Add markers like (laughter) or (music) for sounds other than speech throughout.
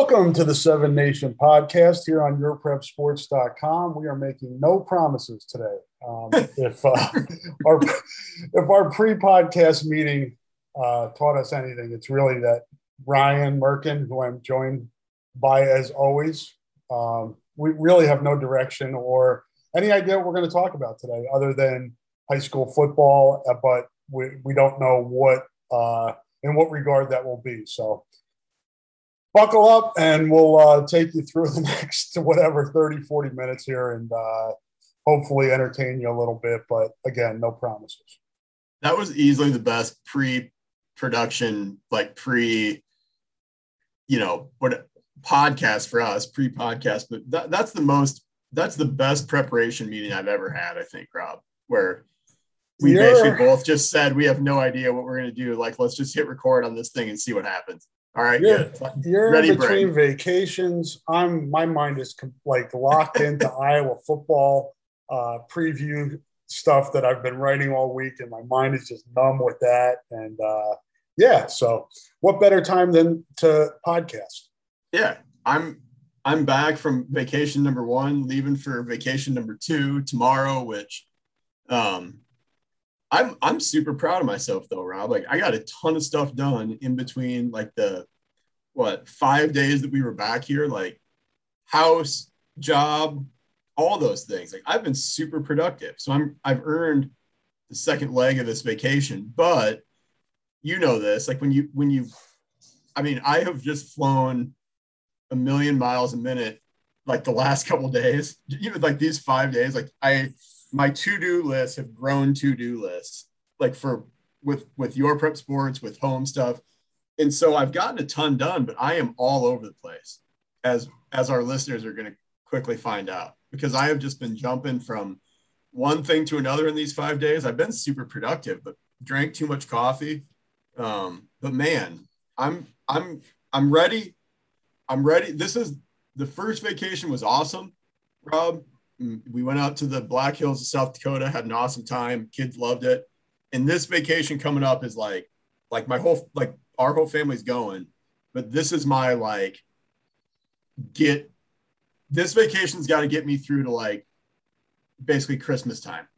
Welcome to the Seven Nation podcast here on YourPrepSports.com. We are making no promises today. Um, (laughs) if uh, our if our pre-podcast meeting uh, taught us anything, it's really that Ryan Merkin, who I'm joined by as always, um, we really have no direction or any idea what we're going to talk about today, other than high school football. Uh, but we we don't know what uh, in what regard that will be. So buckle up and we'll uh, take you through (laughs) the next whatever 30 40 minutes here and uh, hopefully entertain you a little bit but again no promises. That was easily the best pre-production like pre you know what podcast for us pre-podcast but that, that's the most that's the best preparation meeting i've ever had i think rob where we You're... basically both just said we have no idea what we're going to do. Like let's just hit record on this thing and see what happens all right, you're, good. You're Ready between vacations. I'm my mind is like locked into (laughs) Iowa football uh, preview stuff that I've been writing all week, and my mind is just numb with that. And uh, yeah, so what better time than to podcast? Yeah, I'm I'm back from vacation number one, leaving for vacation number two tomorrow, which um, I'm I'm super proud of myself though, Rob. Like I got a ton of stuff done in between like the what five days that we were back here, like house, job, all those things. Like I've been super productive. So I'm I've earned the second leg of this vacation. But you know this, like when you when you I mean, I have just flown a million miles a minute like the last (laughs) couple days, even like these five days, like I my to-do lists have grown to-do lists like for with with your prep sports with home stuff. And so i've gotten a ton done but i am all over the place as as our listeners are going to quickly find out because i have just been jumping from one thing to another in these five days. I've been super productive but drank too much coffee. Um, but man i'm i'm i'm ready. I'm ready. This is the first vacation was awesome rob we went out to the Black Hills of South Dakota, had an awesome time. Kids loved it. And this vacation coming up is like, like my whole, like our whole family's going, but this is my like, get this vacation's got to get me through to like basically Christmas time.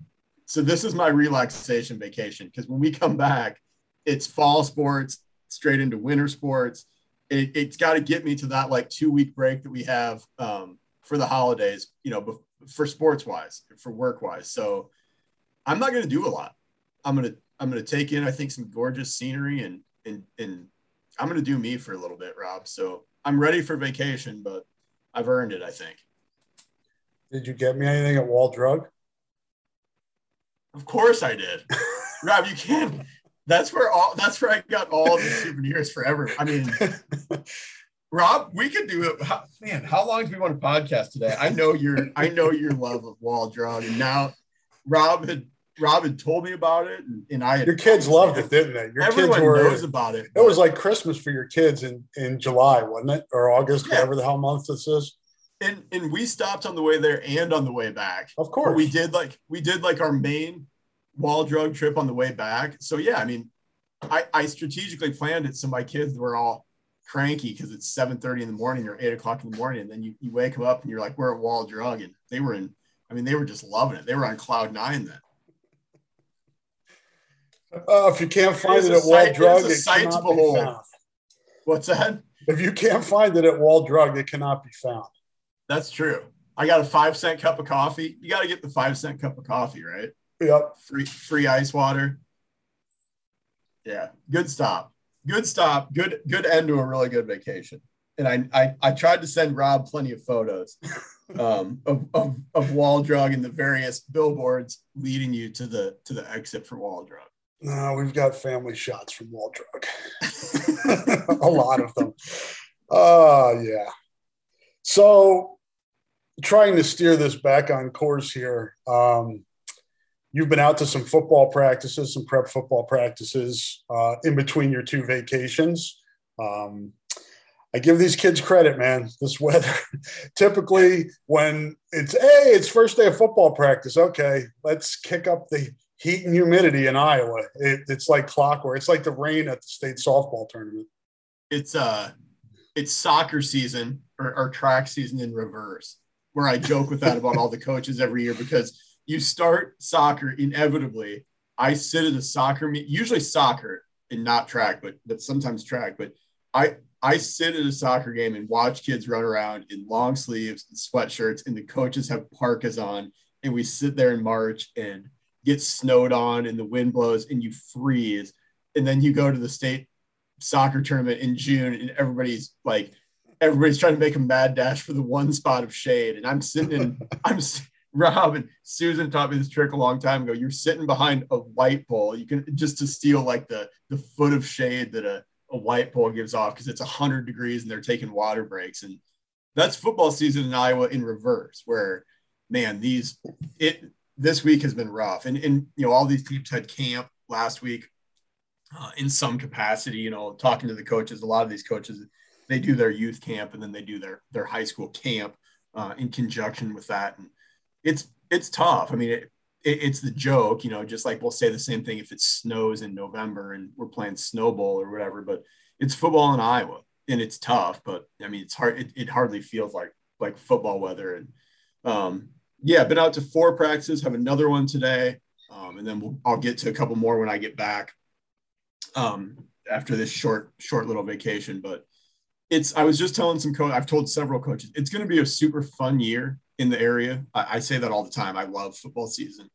So this is my relaxation vacation because when we come back, it's fall sports straight into winter sports. It, has got to get me to that like two week break that we have um, for the holidays, you know, for sports wise, for work wise. So I'm not going to do a lot. I'm going to, I'm going to take in, I think, some gorgeous scenery and, and, and I'm going to do me for a little bit, Rob. So I'm ready for vacation, but I've earned it, I think. Did you get me anything at Wall Drug? Of course I did. (laughs) Rob, you can't. That's where all. That's where I got all the souvenirs forever. I mean, (laughs) Rob, we could do it. Man, how long do we want to podcast today? I know your I know your love of wall drug, and now Rob had Rob had told me about it, and, and I your kids loved it, didn't they? Your Everyone kids were, knows about it. It was like Christmas for your kids in in July, wasn't it, or August, yeah. whatever the hell month this is. And and we stopped on the way there and on the way back. Of course, we did like we did like our main wall drug trip on the way back. So yeah, I mean, I I strategically planned it so my kids were all cranky because it's 7:30 in the morning or eight o'clock in the morning, and then you, you wake them up and you're like, we're at Wall Drug, and they were in. I mean, they were just loving it. They were on cloud nine then. Uh, if you can't find it, it at Wall Drug, it cannot be found. What's that? If you can't find it at Wall Drug, it cannot be found. That's true. I got a five cent cup of coffee. You got to get the five cent cup of coffee, right? Yep. Free free ice water. Yeah, good stop. Good stop. Good good end to a really good vacation. And I I, I tried to send Rob plenty of photos (laughs) um, of, of of Wall Drug and the various billboards leading you to the to the exit for Wall Drug. No, we've got family shots from Wall Drug. (laughs) (laughs) a lot of them. Oh, uh, yeah. So, trying to steer this back on course here. Um, you've been out to some football practices, some prep football practices uh, in between your two vacations. Um, I give these kids credit, man. This weather, (laughs) typically when it's hey, it's first day of football practice. Okay, let's kick up the heat and humidity in Iowa. It, it's like clockwork. It's like the rain at the state softball tournament. It's uh, it's soccer season or, or track season in reverse. Where I joke with that about all the coaches every year because you start soccer inevitably. I sit at a soccer meet, usually soccer and not track, but but sometimes track. But I I sit at a soccer game and watch kids run around in long sleeves and sweatshirts, and the coaches have parkas on, and we sit there and march and get snowed on and the wind blows and you freeze. And then you go to the state soccer tournament in June and everybody's like, everybody's trying to make a mad dash for the one spot of shade. And I'm sitting in, (laughs) I'm Rob and Susan taught me this trick a long time ago. You're sitting behind a white pole. You can just to steal like the, the foot of shade that a, a white pole gives off because it's 100 degrees and they're taking water breaks. And that's football season in Iowa in reverse, where man, these it this week has been rough. And, and you know, all these teams had camp last week uh, in some capacity, you know, talking to the coaches, a lot of these coaches, they do their youth camp and then they do their, their high school camp uh, in conjunction with that. And it's, it's tough. I mean, it, it, it's the joke, you know, just like we'll say the same thing if it snows in November and we're playing snowball or whatever, but it's football in Iowa and it's tough, but I mean, it's hard. It, it hardly feels like, like football weather. And, um, yeah, been out to four practices, have another one today. Um, and then we'll, I'll get to a couple more when I get back um, after this short, short little vacation. But it's, I was just telling some coach, I've told several coaches, it's going to be a super fun year in the area. I, I say that all the time. I love football season,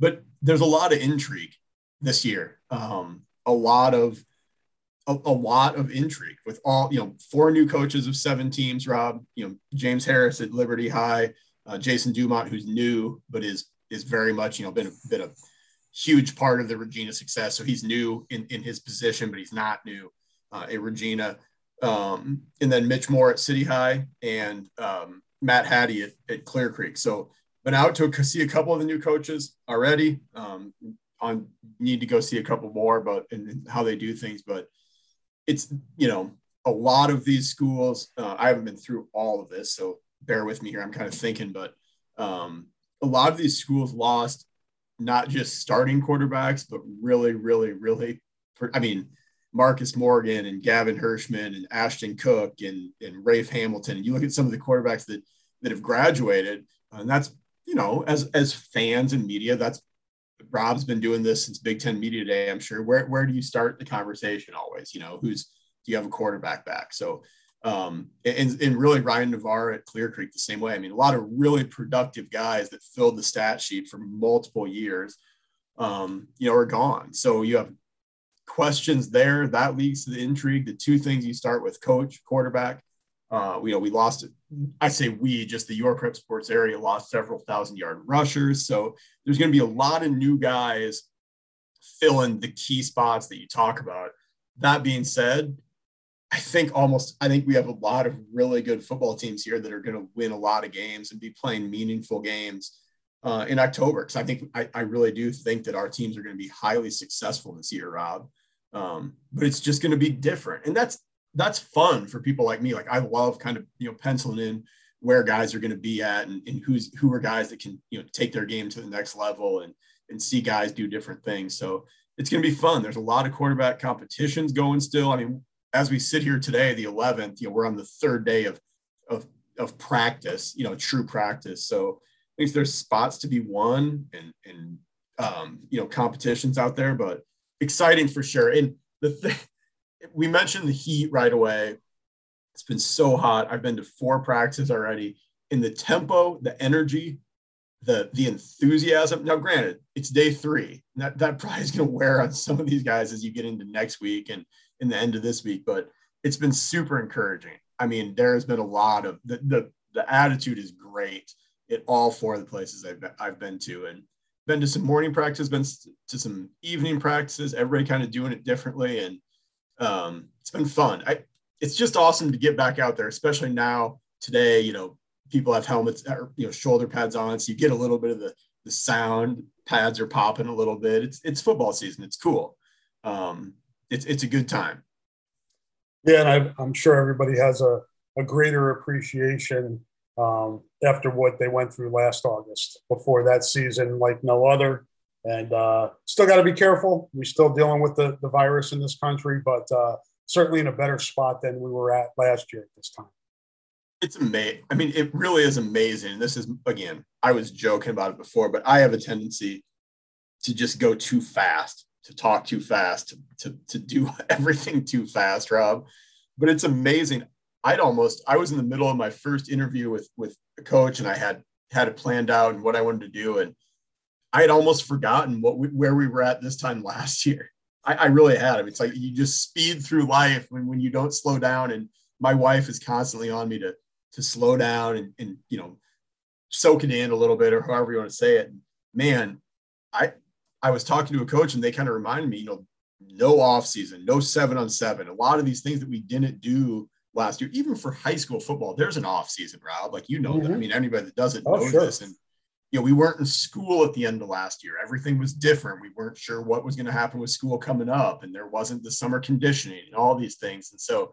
but there's a lot of intrigue this year. Um, a lot of, a, a, lot of intrigue with all, you know, four new coaches of seven teams, Rob, you know, James Harris at Liberty High, uh, Jason Dumont, who's new but is is very much you know been a been a huge part of the Regina success. So he's new in in his position, but he's not new uh, at Regina. Um, and then Mitch Moore at City High and um, Matt Hattie at, at, Clear Creek. So been out to see a couple of the new coaches already. Um, on need to go see a couple more, but and how they do things. But it's you know a lot of these schools. Uh, I haven't been through all of this, so bear with me here. I'm kind of thinking, but um, a lot of these schools lost not just starting quarterbacks, but really, really, really. I mean, Marcus Morgan and Gavin Hirschman and Ashton Cook and, and Rafe Hamilton. And you look at some of the quarterbacks that that have graduated, and that's you know, as as fans and media, that's Rob's been doing this since Big Ten Media Day. I'm sure. Where where do you start the conversation? Always, you know, who's do you have a quarterback back? So um, and, and really Ryan Navarre at Clear Creek the same way. I mean, a lot of really productive guys that filled the stat sheet for multiple years, um, you know, are gone. So you have questions there that leads to the intrigue. The two things you start with coach, quarterback. Uh, you know, we lost. I say we, just the Your Prep Sports area lost several thousand yard rushers. So there's going to be a lot of new guys filling the key spots that you talk about. That being said, I think almost I think we have a lot of really good football teams here that are going to win a lot of games and be playing meaningful games uh, in October. Because I think I, I, really do think that our teams are going to be highly successful this year, Rob. Um, but it's just going to be different, and that's that's fun for people like me. Like I love kind of you know penciling in where guys are going to be at and, and who's who are guys that can you know take their game to the next level and and see guys do different things. So it's going to be fun. There's a lot of quarterback competitions going still. I mean, as we sit here today, the 11th, you know, we're on the third day of of of practice, you know, true practice. So I think there's spots to be won and and um, you know competitions out there, but exciting for sure. And the thing we mentioned the heat right away. It's been so hot. I've been to four practices already. In the tempo, the energy, the the enthusiasm. Now, granted, it's day three. That that probably is going to wear on some of these guys as you get into next week and in the end of this week. But it's been super encouraging. I mean, there has been a lot of the the, the attitude is great at all four of the places I've been, I've been to, and been to some morning practice, been to some evening practices. Everybody kind of doing it differently, and um, it's been fun. I, it's just awesome to get back out there, especially now today. You know, people have helmets or you know shoulder pads on, so you get a little bit of the the sound. Pads are popping a little bit. It's it's football season. It's cool. Um, it's it's a good time. Yeah, and I, I'm sure everybody has a, a greater appreciation um, after what they went through last August. Before that season, like no other, and uh, still got to be careful. We're still dealing with the, the virus in this country, but uh, certainly in a better spot than we were at last year at this time. It's amazing. I mean, it really is amazing. This is again, I was joking about it before, but I have a tendency to just go too fast, to talk too fast, to, to, to do (laughs) everything too fast, Rob. But it's amazing. I'd almost I was in the middle of my first interview with with a coach, and I had had it planned out and what I wanted to do, and I had almost forgotten what we, where we were at this time (laughs) last year. I, I really had. I mean, it's like you just speed through life when when you don't slow down. And my wife is constantly on me to to slow down and and you know soak it in a little bit or however you want to say it. Man, I I was talking to a coach and they kind of reminded me, you know, no off season, no seven on seven. A lot of these things that we didn't do last year, even for high school football, there's an off season, Rob. Like you know mm-hmm. that. I mean, anybody that doesn't oh, know sure. this. And you know, we weren't in school at the end of last year. Everything was different. We weren't sure what was going to happen with school coming up, and there wasn't the summer conditioning and all these things. And so,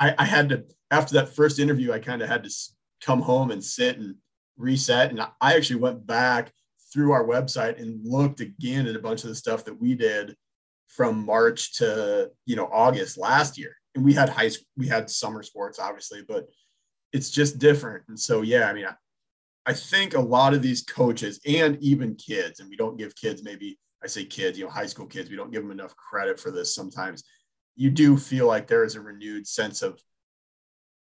I, I had to after that first interview, I kind of had to come home and sit and reset. And I actually went back through our website and looked again at a bunch of the stuff that we did from March to you know August last year. And we had high school, we had summer sports, obviously, but it's just different. And so, yeah, I mean, I think a lot of these coaches and even kids, and we don't give kids maybe I say kids, you know, high school kids, we don't give them enough credit for this sometimes. You do feel like there is a renewed sense of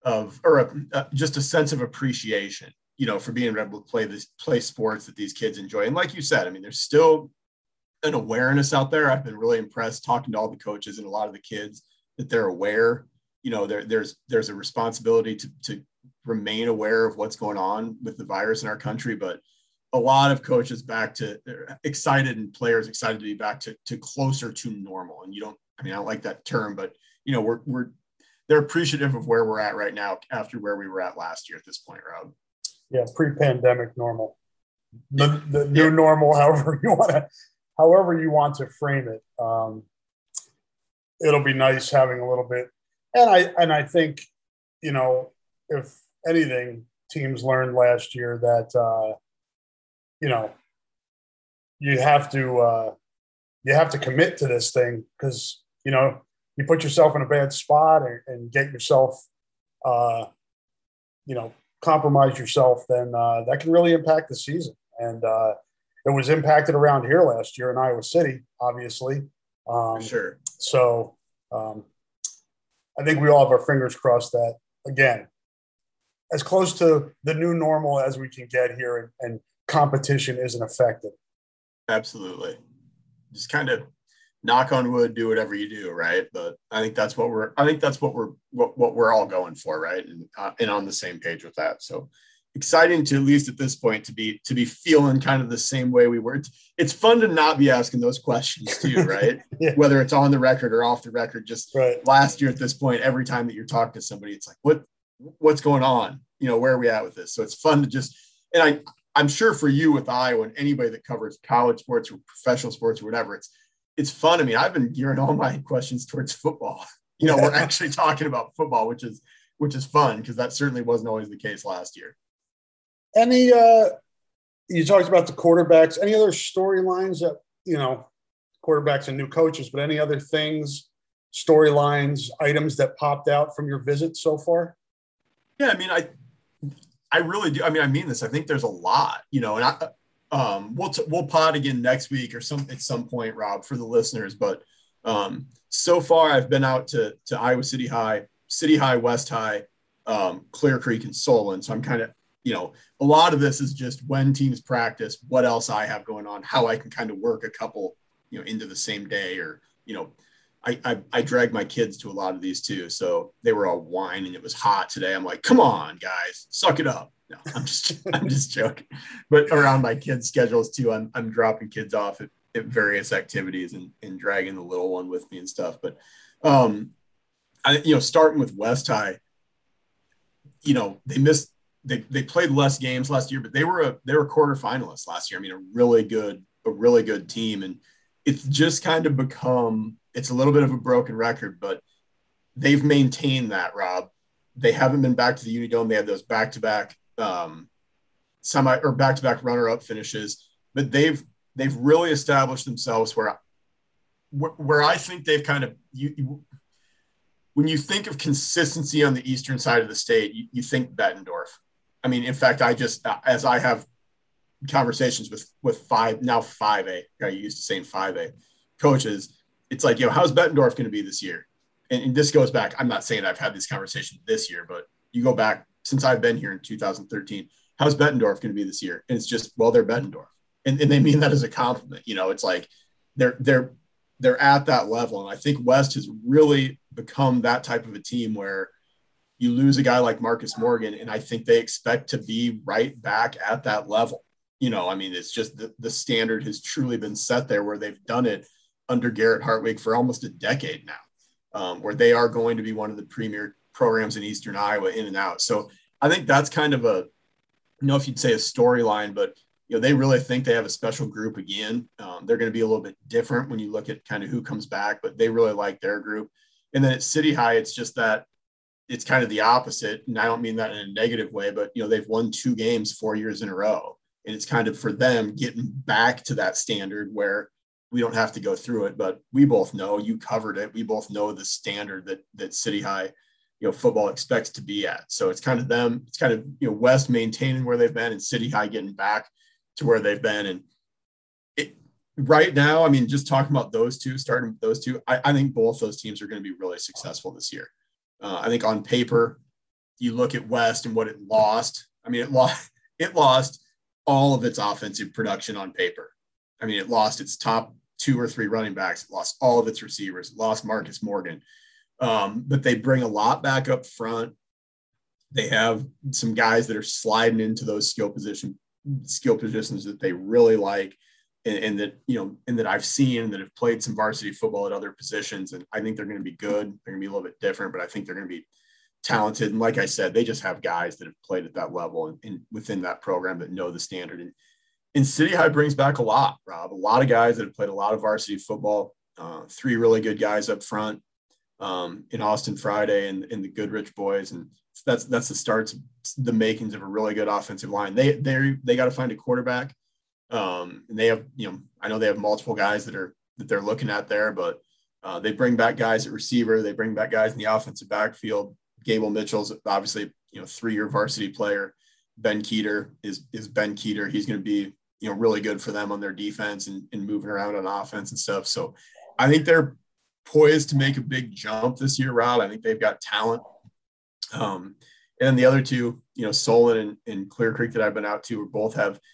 of or a, uh, just a sense of appreciation, you know, for being able to play this play sports that these kids enjoy. And like you said, I mean, there's still an awareness out there. I've been really impressed talking to all the coaches and a lot of the kids that they're aware. You know, there, there's there's a responsibility to to remain aware of what's going on with the virus in our country, but a lot of coaches back to excited and players excited to be back to, to closer to normal. And you don't, I mean, I don't like that term, but you know, we're, we're, they're appreciative of where we're at right now after where we were at last year at this point, Rob. Yeah. Pre-pandemic normal, the, the new yeah. normal, (laughs) however you want to, however you want to frame it. Um, it'll be nice having a little bit. And I, and I think, you know, if anything, teams learned last year that uh, you know you have to uh, you have to commit to this thing because you know you put yourself in a bad spot and, and get yourself uh, you know compromise yourself, then uh, that can really impact the season. And uh, it was impacted around here last year in Iowa City, obviously. Um, sure. So um, I think we all have our fingers crossed that again as close to the new normal as we can get here and, and competition isn't affected. Absolutely. Just kind of knock on wood, do whatever you do, right? But I think that's what we're I think that's what we're what, what we're all going for, right? And uh, and on the same page with that. So exciting to at least at this point to be to be feeling kind of the same way we were. It's, it's fun to not be asking those questions too, (laughs) right? yeah. Whether it's on the record or off the record. Just right. last year at this point, every time that you're talking to somebody, it's like, what what's going on? You know, where are we at with this? So it's fun to just, and I, I'm sure for you with Iowa and anybody that covers college sports or professional sports or whatever, it's, it's fun. I mean, I've been gearing all my questions towards football. (laughs) You know, we're (laughs) actually talking about football, which is, which is fun because that certainly wasn't always the case last year. Any, uh, you talked about the quarterbacks. Any other storylines that you know, quarterbacks and new coaches, but any other things storylines, items that popped out from your visit so far? Yeah, I mean, I I really do. I mean, I mean this. I think there's a lot, you know, and I um we'll t- we'll pod again next week or some at some point, Rob, for the listeners. But um so far, I've been out to to Iowa City High, City High, West High, um, Clear Creek, and Solon. So I'm kind of you know, a lot of this is just when teams practice, what else I have going on, how I can kind of work a couple, you know, into the same day or, you know, I, I, I drag my kids to a lot of these too. So they were all whining. It was hot today. I'm like, come on, guys, suck it up. No, I'm just, (laughs) I'm just joking. But around my kids' schedules too, I'm, I'm dropping kids off at, at various activities and, and dragging the little one with me and stuff. But, um, I, you know, starting with West High, you know, they missed they, they played less games last year, but they were a they were quarterfinalists last year. I mean, a really good a really good team, and it's just kind of become it's a little bit of a broken record, but they've maintained that. Rob, they haven't been back to the Unidome. They had those back to back semi or back to back runner up finishes, but they've they've really established themselves where where I think they've kind of you, you when you think of consistency on the eastern side of the state, you, you think Bettendorf. I mean, in fact, I just as I have conversations with with five now five A, I used to saying five A coaches, it's like, you know, how's Bettendorf going to be this year? And, and, this goes back. I'm not saying I've had this conversation this year, but you go back since I've been here in 2013. How's Bettendorf going to be this year? And it's just, well, they're Bettendorf, and, and they mean that as a compliment. You know, it's like they're they're they're at that level, and I think West has really become that type of a team where you lose a guy like Marcus Morgan, and I think they expect to be right back at that level. You know, I mean, it's just the, the standard has truly been set there where they've done it under Garrett Hartwig for almost a decade now, um, where they are going to be one of the premier programs in Eastern Iowa in and out. So I think that's kind of a, you know, if you'd say a storyline, but you know, they really think they have a special group again. Um, they're going to be a little bit different when you look at kind of who comes back, but they really like their group. And then at City High, it's just that it's kind of the opposite. And I don't mean that in a negative way, but you know, they've won two games four years in a row. And it's kind of for them getting back to that standard where we don't have to go through it, but we both know you covered it. We both know the standard that that City High, you know, football expects to be at. So it's kind of them, it's kind of you know, West maintaining where they've been and City High getting back to where they've been. And it right now, I mean, just talking about those two, starting with those two, I, I think both those teams are going to be really successful this year. Uh, I think on paper, you look at West and what it lost. I mean, it lost (laughs) it lost all of its offensive production on paper. I mean, it lost its top two or three running backs, it lost all of its receivers, lost Marcus Morgan. Um, but they bring a lot back up front. They have some guys that are sliding into those skill position skill positions that they really like and, and, that you know and that I've seen that have played some varsity football at other positions and I think they're going to be good. They're going to be a little bit different but I think they're going to be talented. And like I said they just have guys that have played at that level and, and within that program that know the standard. And and City High brings back a lot Rob. A lot of guys that have played a lot of varsity football uh, three really good guys up front um, in Austin Friday and, and the Goodrich boys. And that's that's the starts the makings of a really good offensive line. They they they got to find a quarterback um, and they have, you know, I know they have multiple guys that are that they're looking at there, but uh, they bring back guys at receiver. They bring back guys in the offensive backfield. Gable Mitchell's obviously, you know, three-year varsity player. Ben Keeter is is Ben Keeter. He's going to be, you know, really good for them on their defense and, and moving around on offense and stuff. So I think they're poised to make a big jump this year, Rob. I think they've got talent. Um, and the other two, you know, Solon and, and Clear Creek that I've been out to, both have –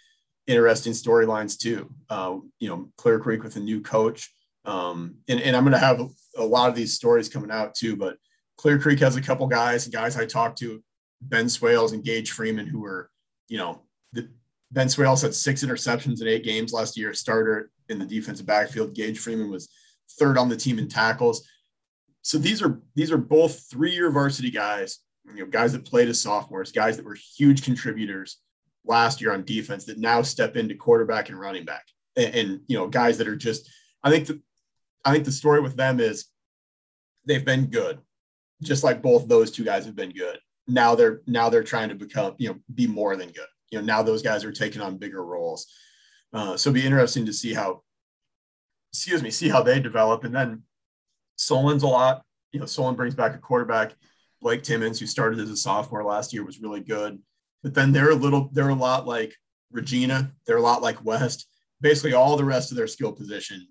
interesting storylines too. Uh, you know, Clear Creek with a new coach. Um, and, and I'm going to have a lot of these stories coming out too, but Clear Creek has a couple guys, guys I talked to, Ben Swales and Gage Freeman, who were, you know, the, Ben Swales had six interceptions in eight games last year, starter in the defensive backfield. Gage Freeman was third on the team in tackles. So these are these are both three-year varsity guys, you know, guys that played as sophomores, guys that were huge contributors last year on defense that now step into quarterback and running back, and, and you know guys that are just. I think the, I think the story with them is they've been good, just like both those two guys have been good. Now they're now they're trying to become you know be more than good. You know now those guys are taking on bigger roles. Uh, so it'll be interesting to see how excuse me see how they develop and then Solon's a lot. You know, Solon brings back a quarterback. Blake Timmons, who started as a sophomore last year, was really good. But then they're a little, they're a lot like Regina. They're a lot like West. Basically, all the rest of their skill position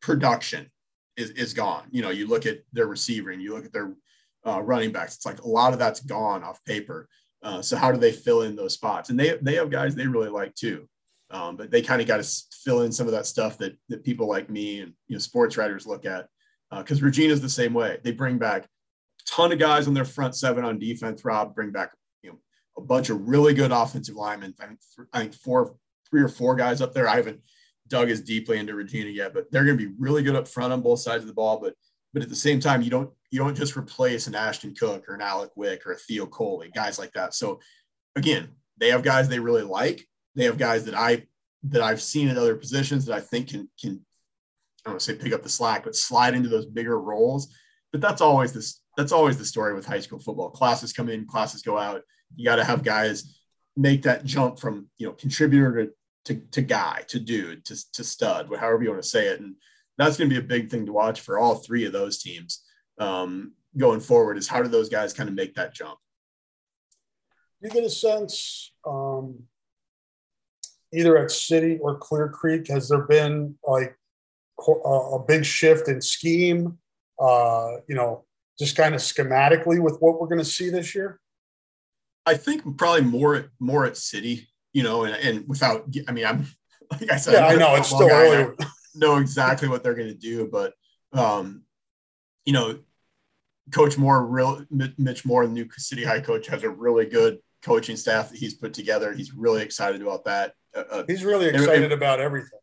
production is, is gone. You know, you look at their receiver and you look at their uh, running backs. It's like a lot of that's gone off paper. Uh, so how do they fill in those spots? And they they have guys they really like too, um, but they kind of got to fill in some of that stuff that that people like me and you know sports writers look at. Because uh, Regina's the same way. They bring back a ton of guys on their front seven on defense. Rob bring back a bunch of really good offensive linemen. I think I think four, three or four guys up there. I haven't dug as deeply into Regina yet, but they're going to be really good up front on both sides of the ball. But but at the same time, you don't you don't just replace an Ashton Cook or an Alec Wick or a Theo Coley, guys like that. So again, they have guys they really like. They have guys that I that I've seen in other positions that I think can can I don't want to say pick up the slack, but slide into those bigger roles. But that's always this that's always the story with high school football. Classes come in, classes go out. You got to have guys make that jump from you know contributor to to, to guy to dude to, to stud, however you want to say it. And that's going to be a big thing to watch for all three of those teams um, going forward is how do those guys kind of make that jump? You get a sense um, either at City or Clear Creek, has there been like a big shift in scheme, uh, you know, just kind of schematically with what we're going to see this year? I think probably more at more at City, you know, and, and without, I mean, I'm like I said, yeah, I know it's still early know exactly what they're going to do, but um, you know, Coach Moore, real Mitch Moore, the new City High coach, has a really good coaching staff that he's put together. He's really excited about that. Uh, uh he's really excited and, and, about everything.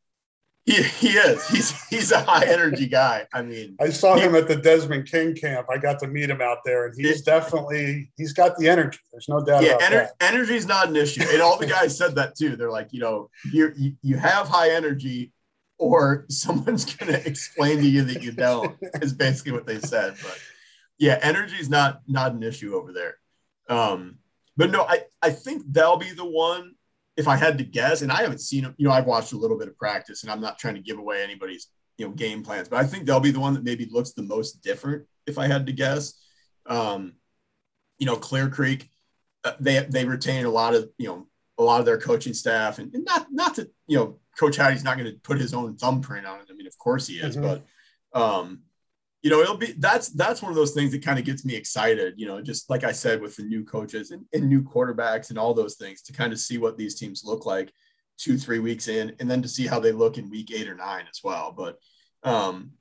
He, he is. He's he's a high energy guy. I mean, I saw he, him at the Desmond King camp. I got to meet him out there, and he's it, definitely he's got the energy. There's no doubt. Yeah, ener- energy is not an issue, and all the (laughs) guys said that too. They're like, you know, you you have high energy, or (laughs) someone's going to explain to you that you don't is basically what they said but yeah energy is not not an issue over there um but no i i think that'll be the one if i had to guess and i haven't seen them you know i've watched a little bit of practice and i'm not trying to give away anybody's you know game plans but i think they'll be the one that maybe looks the most different if i had to guess um you know clear creek uh, they they retain a lot of you know a lot of their coaching staff and, and not not to you know Coach Hattie's not going to put his own thumbprint on it. I mean, of course he is, mm-hmm. but um, you know, it'll be that's that's one of those things that kind of gets me excited. You know, just like I said with the new coaches and, and new quarterbacks and all those things to kind of see what these teams look like two three weeks in, and then to see how they look in week eight or nine as well. But um,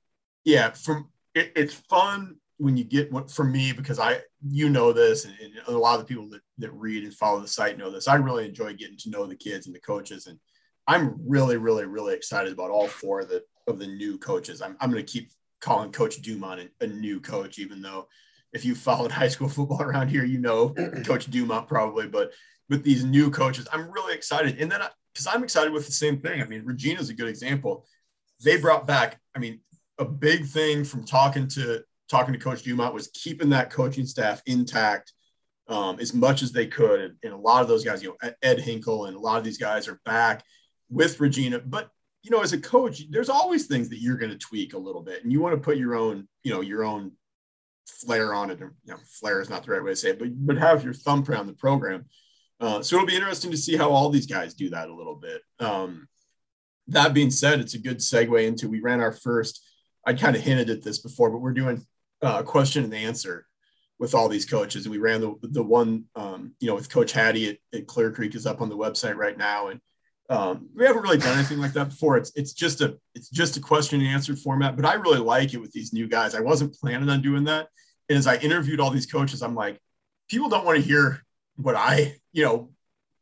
yeah, from it, it's fun when you get what for me because I you know this and, and, a lot of the people that, that read and follow the site know this. I really enjoy getting to know the kids and the coaches and I'm really, really, really excited about all four of the of the new coaches. I'm, I'm going to keep calling Coach Dumont a, new coach, even though if you followed (laughs) high school football around here, you know (clears throat) Coach Dumont probably. But with these new coaches, I'm really excited. And then because I'm excited with the same thing. I mean, Regina's a good example. They brought back. I mean, a big thing from talking to talking to Coach Dumont was keeping that coaching staff intact um, as much as they could. And, and, a lot of those guys, you know, Ed Hinkle and a lot of these guys are back with Regina. But you know, as a coach, there's always things that you're going to tweak a little bit, and you want to put your own, you know, your own flair on it. Or, you know, flair is not the right way to say it, but but have your thumbprint on the program. Uh, so it'll be interesting to see how all these guys do that a little bit. Um, that being said, it's a good segue into we ran our first. I kind of hinted at this before, but we're doing uh, question and answer with all these coaches, and we ran the the one um, you know with Coach Hattie at, at Clear Creek is up on the website right now, and um, we haven't really done anything like that before. It's it's just a it's just a question and answer format, but I really like it with these new guys. I wasn't planning on doing that, and as I interviewed all these coaches, I'm like, people don't want to hear what I you know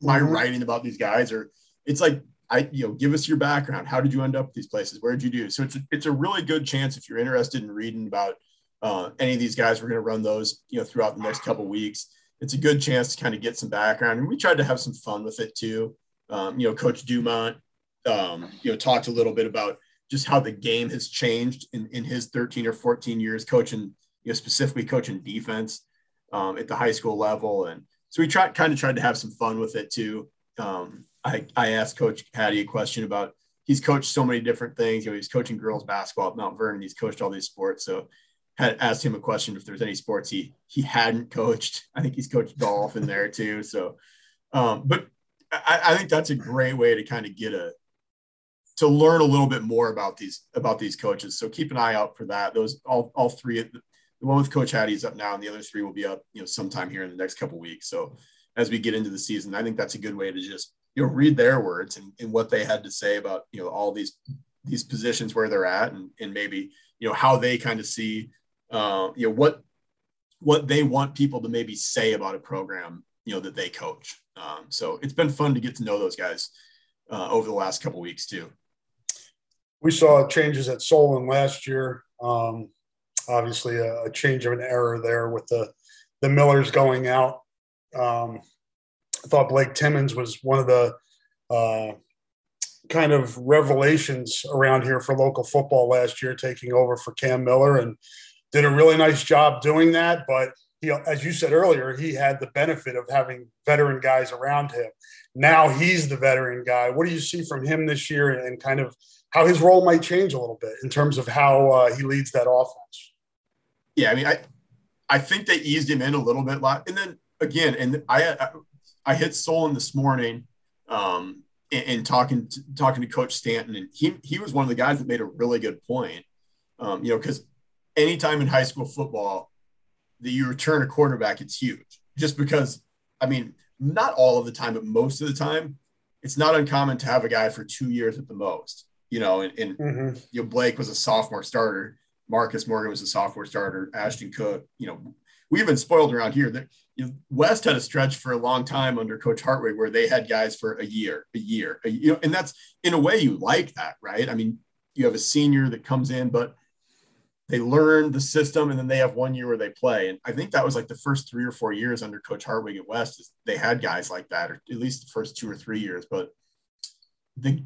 my mm-hmm. writing about these guys, or it's like I you know give us your background. How did you end up at these places? Where did you do? So it's a, it's a really good chance if you're interested in reading about uh, any of these guys. We're going to run those you know throughout the next couple weeks. It's a good chance to kind of get some background, and we tried to have some fun with it too. Um, you know, Coach Dumont, um, you know, talked a little bit about just how the game has changed in, in his 13 or 14 years coaching, you know, specifically coaching defense um, at the high school level. And so we tried kind of tried to have some fun with it too. Um, I, I asked Coach Hattie a question about he's coached so many different things. You know, he's coaching girls basketball at Mount Vernon. He's coached all these sports. So had asked him a question if there's any sports he he hadn't coached. I think he's coached golf in there too. So, um, but I, I think that's a great way to kind of get a to learn a little bit more about these about these coaches. So keep an eye out for that. Those all all three. The one with Coach Hattie is up now, and the other three will be up, you know, sometime here in the next couple weeks. So as we get into the season, I think that's a good way to just you know read their words and, and what they had to say about you know all these these positions where they're at, and, and maybe you know how they kind of see uh, you know what what they want people to maybe say about a program you know that they coach. Um, so it's been fun to get to know those guys uh, over the last couple weeks too. We saw changes at Solon last year. Um, obviously, a, a, change of an error there with the the Millers going out. Um, I thought Blake Timmons was one of the uh, kind of revelations around here for local football last year, taking over for Cam Miller, and did a really nice job doing that. But he, as you said earlier, he had the benefit of having veteran guys around him. Now he's the veteran guy. What do you see from him this year, and kind of how his role might change a little bit in terms of how uh, he leads that offense? Yeah, I mean, I I think they eased him in a little bit, and then again, and I I, hit Solon this morning. Um, and, and talking to, talking to Coach Stanton, and he he was one of the guys that made a really good point. Um, you know, because anytime in high school football that you return a quarterback, it's huge. Just because, I mean, not all of the time, but most of the time, it's not uncommon to have a guy for two years at the most. You know, and, and mm-hmm. you know, Blake was a sophomore starter. Marcus Morgan was a sophomore starter. Ashton Cook, you know, we've been spoiled around here. That you know, West had a stretch for a long time under Coach Hartwig where they had guys for a year, a year, a, you know, and that's in a way you like that, right? I mean, you have a senior that comes in, but they learn the system and then they have one year where they play. And I think that was like the first three or four years under Coach Hartwig at West. They had guys like that, or at least the first two or three years. But the,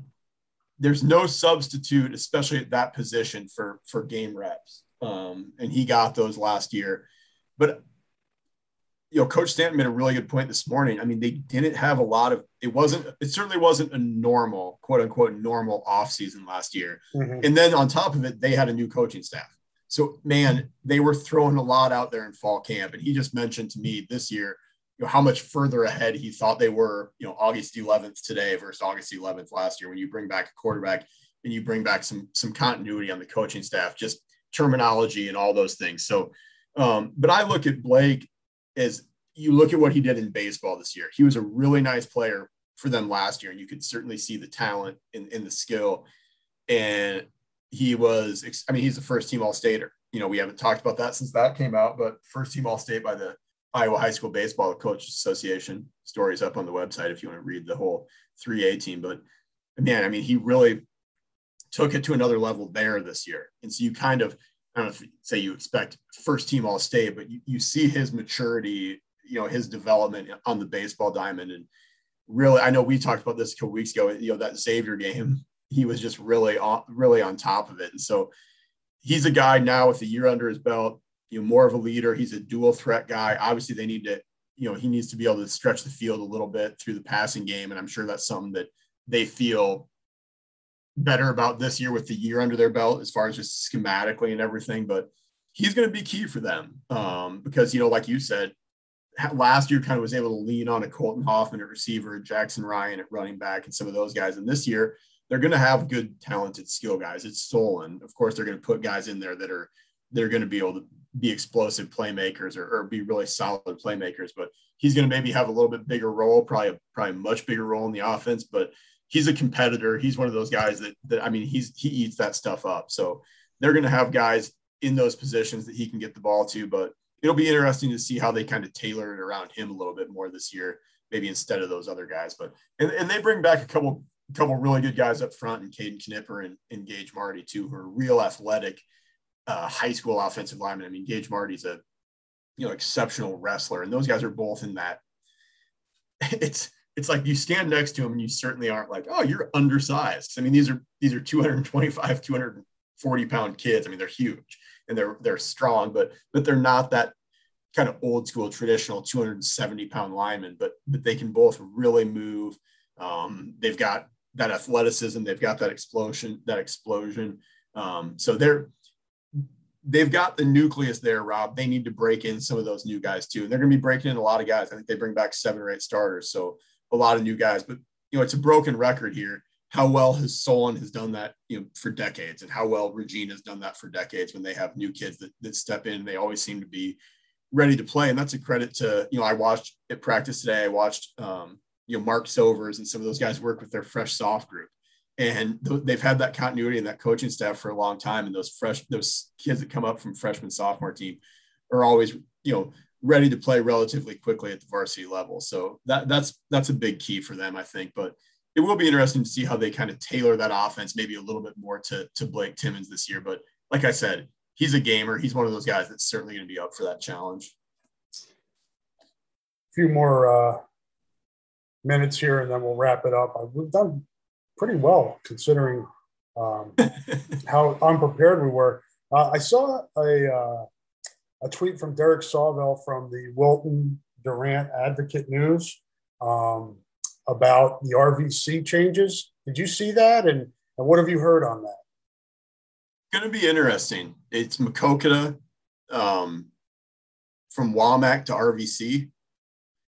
there's no substitute, especially at that position for for game reps. Um, and he got those last year. But you know, Coach Stanton made a really good point this morning. I mean, they didn't have a lot of it wasn't it certainly wasn't a normal, quote unquote, normal offseason last year. Mm-hmm. And then on top of it, they had a new coaching staff. So, man, they were throwing a lot out there in fall camp. And he just mentioned to me this year, you know, how much further ahead he thought they were, you know, August 11th today versus August 11th last year when you bring back a quarterback and you bring back some some continuity on the coaching staff, just terminology and all those things. So, um, but I look at Blake as you look at what he did in baseball this year. He was a really nice player for them last year, and you could certainly see the talent in, in the skill. And he was, I mean, he's the first team All Stater. You know, we haven't talked about that since that came out, but first team All State by the Iowa High School Baseball Coaches Association. Stories up on the website if you want to read the whole 3A team. But man, I mean, he really took it to another level there this year. And so you kind of, I don't know if say you expect first team All State, but you, you see his maturity, you know, his development on the baseball diamond. And really, I know we talked about this a couple weeks ago, you know, that Xavier game he was just really really on top of it. And so he's a guy now with a year under his belt, you know, more of a leader. He's a dual threat guy. Obviously, they need to, you know, he needs to be able to stretch the field a little bit through the passing game. And I'm sure that's something that they feel better about this year with the year under their belt as far as just schematically and everything. But he's going to be key for them um, because, you know, like you said, last year kind of was able to lean on a Colton Hoffman at receiver, Jackson Ryan at running back, and some of those guys. And this year, they're going to have good, talented skill guys. It's Solon. Of course, they're going to put guys in there that are they're going to be able to be explosive playmakers or, or be really solid playmakers. But he's going to maybe have a little bit bigger role, probably a probably much bigger role in the offense. But he's a competitor. He's one of those guys that that I mean, he's he eats that stuff up. So they're going to have guys in those positions that he can get the ball to. But it'll be interesting to see how they kind of tailor it around him a little bit more this year, maybe instead of those other guys. But and, and they bring back a couple a couple really good guys up front, and Caden Knipper and, and Gage Marty too, who are real athletic uh, high school offensive linemen. I mean, Gage Marty's a you know exceptional wrestler, and those guys are both in that. (laughs) It's it's like you stand next to him, and you certainly aren't like, oh, you're undersized. I mean, these are these are 225, 240 pound kids. I mean, they're huge and they're they're strong, but but they're not that kind of old school traditional 270 pound lineman, but but they can both really move um, they've got that athleticism. They've got that explosion, that explosion. Um, so they're they've got the nucleus there, Rob. They need to break in some of those new guys too. And they're going to be breaking in a lot of guys. I think they bring back seven or eight starters. So a lot of new guys, but you know, it's a broken record here. How well has Solon has done that, you know, for decades and how well Regina has done that for decades when they have new kids that, that step in, they always seem to be ready to play. And that's a credit to, you know, I watched at practice today. I watched, um, you know, Mark Sovers and some of those guys work with their fresh soft group. And they've had that continuity and that coaching staff for a long time. And those fresh those kids that come up from freshman sophomore team are always you know ready to play relatively quickly at the varsity level. So that that's that's a big key for them i think. But it will be interesting to see how they kind of tailor that offense maybe a little bit more to to blake timmons this year. But like i said he's a gamer. He's one of those guys that's certainly going to be up for that challenge. A few more uh minutes here and then we'll wrap it up we've done pretty well considering um, (laughs) how unprepared we were. Uh, I saw a, uh, a tweet from Derek Sawvell from the Wilton Durant Advocate News um, about the RVC changes. Did you see that? And, and what have you heard on that? Going to be interesting. It's Maquoketa um, from WAMAC to RVC.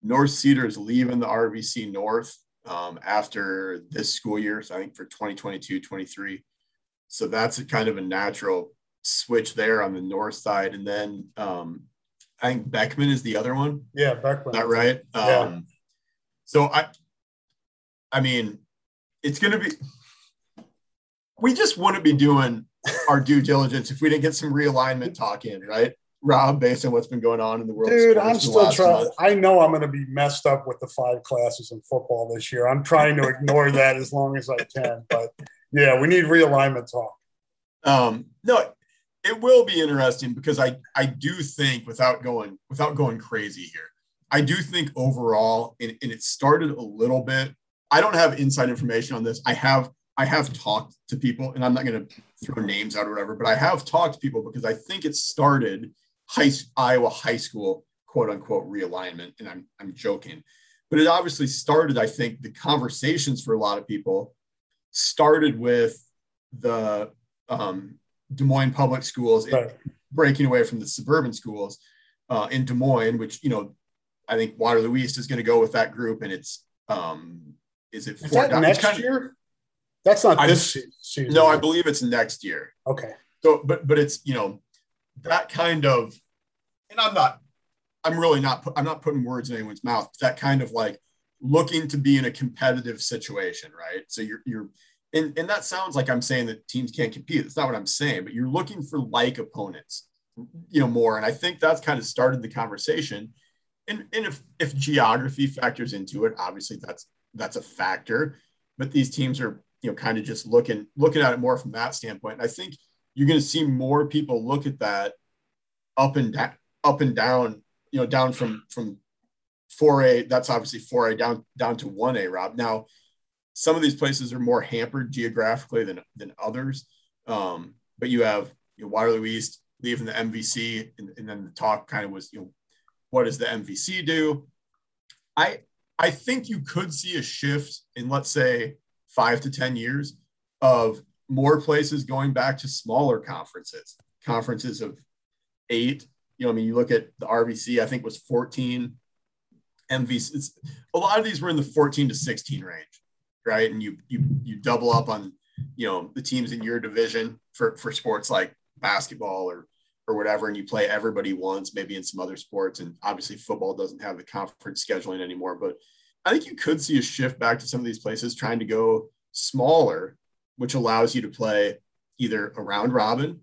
North Cedar is leaving the RVC North um, after this school year. So I think for 2022, 23. So that's a kind of a natural switch there on the north side. And then um, I think Beckman is the other one. Yeah, Beckman. Is that right? Yeah. Um, so I, I mean, it's going to be, we just wouldn't be doing our due diligence if we didn't get some realignment talk in, right? Rob, based on what's been going on in the world. Dude, I'm still trying. I know I'm going to be messed up with the five classes in football this year. I'm trying to ignore that as long as I can. But yeah, we need realignment talk. Um, no, it will be interesting because I I do think without going without going crazy here, I do think overall, and, and it started a little bit. I don't have inside information on this. I have I have talked to people, and I'm not going to throw names out or whatever, but I have talked to people because I think it started high Iowa high school quote unquote realignment, and I'm I'm joking, but it obviously started. I think the conversations for a lot of people started with the um, Des Moines public schools right. breaking away from the suburban schools uh, in Des Moines, which you know I think Waterloo East is going to go with that group, and it's um, is it is Fort that next kind of, year? That's not I, this season. No, I believe it's next year. Okay. So, but but it's you know that kind of, and I'm not, I'm really not, I'm not putting words in anyone's mouth. That kind of like looking to be in a competitive situation, right? So you're, you're, and, and that sounds like I'm saying that teams can't compete. That's not what I'm saying, but you're looking for like opponents, you know, more. And I think that's kind of started the conversation. And, and if, if geography factors into it, obviously that's, that's a factor, but these teams are, you know, kind of just looking, looking at it more from that standpoint. And I think you're going to see more people look at that up and down, up and down, you know, down from from 4A. That's obviously 4A down down to 1A. Rob. Now, some of these places are more hampered geographically than than others, um, but you have you know, Waterloo East leaving the MVC, and, and then the talk kind of was, you know, what does the MVC do? I I think you could see a shift in let's say five to ten years of more places going back to smaller conferences, conferences of eight. You know, I mean, you look at the RVC, I think was 14. MVC, a lot of these were in the 14 to 16 range, right? And you you you double up on, you know, the teams in your division for for sports like basketball or or whatever, and you play everybody once, maybe in some other sports. And obviously, football doesn't have the conference scheduling anymore. But I think you could see a shift back to some of these places trying to go smaller which allows you to play either a round robin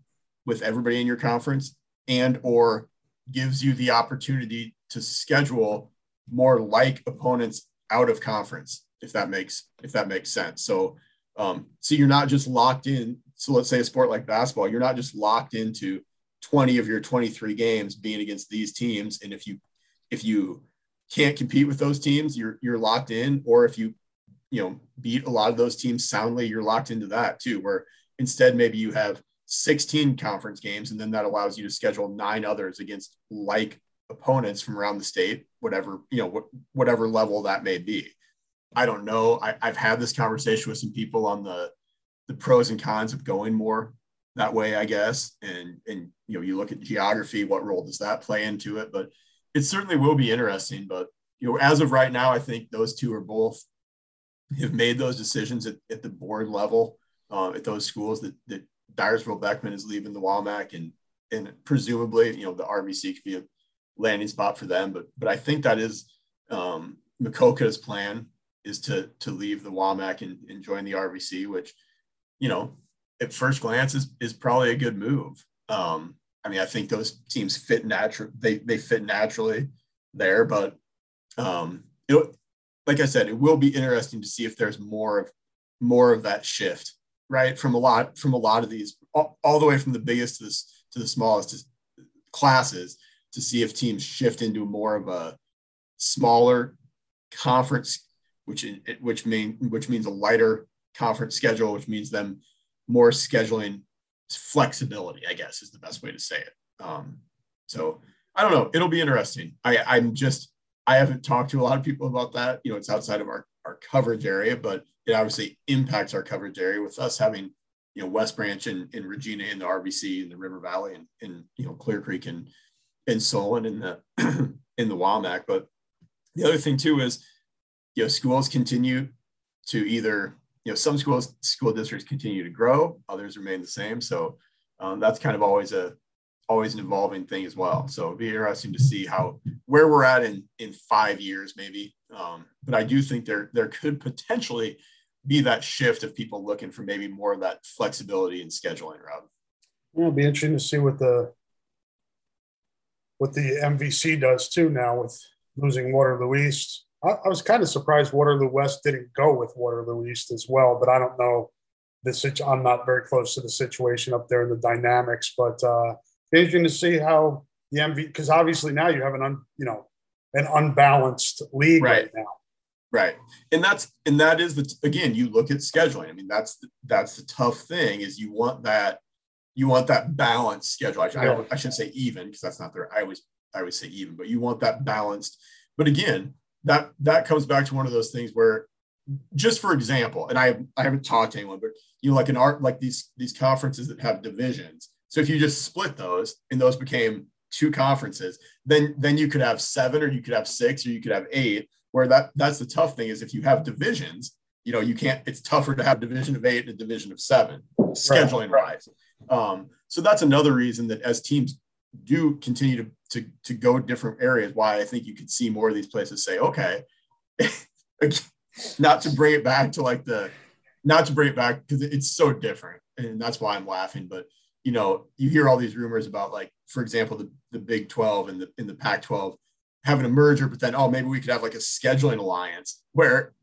with everybody in your conference and or gives you the opportunity to schedule more like opponents out of conference if that makes if that makes sense. So um, so you're not just locked in so let's say a sport like basketball you're not just locked into 20 of your 23 games being against these teams. And if you if you can't compete with those teams you're you're locked in. Or if you you know beat a lot of those teams soundly you're locked into that too where instead maybe you have 16 conference games and then that allows you to schedule nine others against like opponents from around the state whatever you know whatever level that may be I don't know. I, I've had this conversation with some people on the the pros and cons of going more that way, I guess. And and you know, you look at geography, what role does that play into it? But it certainly will be interesting. But you know, as of right now, I think those two are both have made those decisions at, at the board level uh, at those schools that, that Dyersville Beckman is leaving the WAMAC and and presumably, you know, the RVC could be a landing spot for them. But but I think that is um, Maquoketa's plan is to to leave the WAMAC and, and join the RVC, which, you know, at first glance is is probably a good move. Um, I mean, I think those teams fit natural. They they fit naturally there, but um, it, like I said, it will be interesting to see if there's more of more of that shift, right? From a lot from a lot of these, all, all the way from the biggest to the to the smallest classes, to see if teams shift into more of a smaller conference, which which mean which means a lighter conference schedule, which means them more scheduling flexibility. I guess is the best way to say it. Um, so I don't know. It'll be interesting. I, I'm just I haven't talked to a lot of people about that. You know, it's outside of our our coverage area, but it obviously impacts our coverage area with us having you know West Branch and, and Regina in the RVC and the River Valley and, and you know Clear Creek and and Solon in the (clears throat) in the WAMAC. But the other thing too is you know schools continue to either you know some schools school districts continue to grow, others remain the same. So um, that's kind of always a always an evolving thing as well. So it'd be interesting to see how where we're at in in five years maybe. Um, but I do think there there could potentially be that shift of people looking for maybe more of that flexibility in scheduling. Yeah, it'll be interesting to see what the what the MVC does too now with losing Waterloo East. I, I was kind of surprised Waterloo West didn't go with Waterloo East as well, but I don't know the I'm not very close to the situation up there and the dynamics, but uh, interesting to see how the MV because obviously now you have an un, you know an unbalanced league right. right. now. Right, and that's and that is the again you look at scheduling. I mean that's the, that's the tough thing is you want that you want that balanced schedule. I, yeah. I, I shouldn't say even because that's not there. I always I always say even, but you want that balanced. But again, that that comes back to one of those things where just for example, and I I haven't talked to anyone, but you know, like an art like these these conferences that have divisions. So if you just split those and those became two conferences, then then you could have seven or you could have six or you could have eight. Where that that's the tough thing is if you have divisions, you know, you can't. It's tougher to have division of eight and a division of seven scheduling right. wise. Um, so that's another reason that as teams do continue to, to to go different areas, why I think you could see more of these places say, okay, (laughs) not to bring it back to like the, not to bring it back because it's so different, and that's why I'm laughing, but you know, you hear all these rumors about like, for example, the, the Big 12 and the in the Pac 12 having a merger, but then oh, maybe we could have like a scheduling alliance where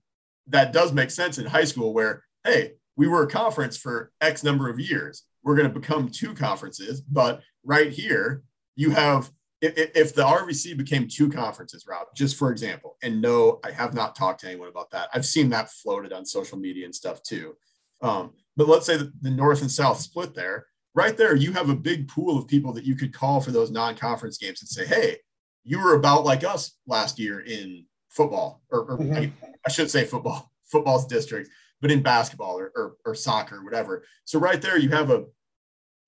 that does make sense in high school where, hey, we were a conference for X number of years. We're going to become two conferences, but right here, you have if, if the RVC became two conferences, Rob, just for example, and no, I have not talked to anyone about that. I've seen that floated on social media and stuff too. Um, but let's say the North and South split there right there, you have a big pool of people that you could call for those non-conference games and say, "Hey, you were about like us last year in football, or, or mm-hmm. I, I, should say football, (laughs) football's district, but in basketball or, or, or soccer, or whatever." So right there, you have a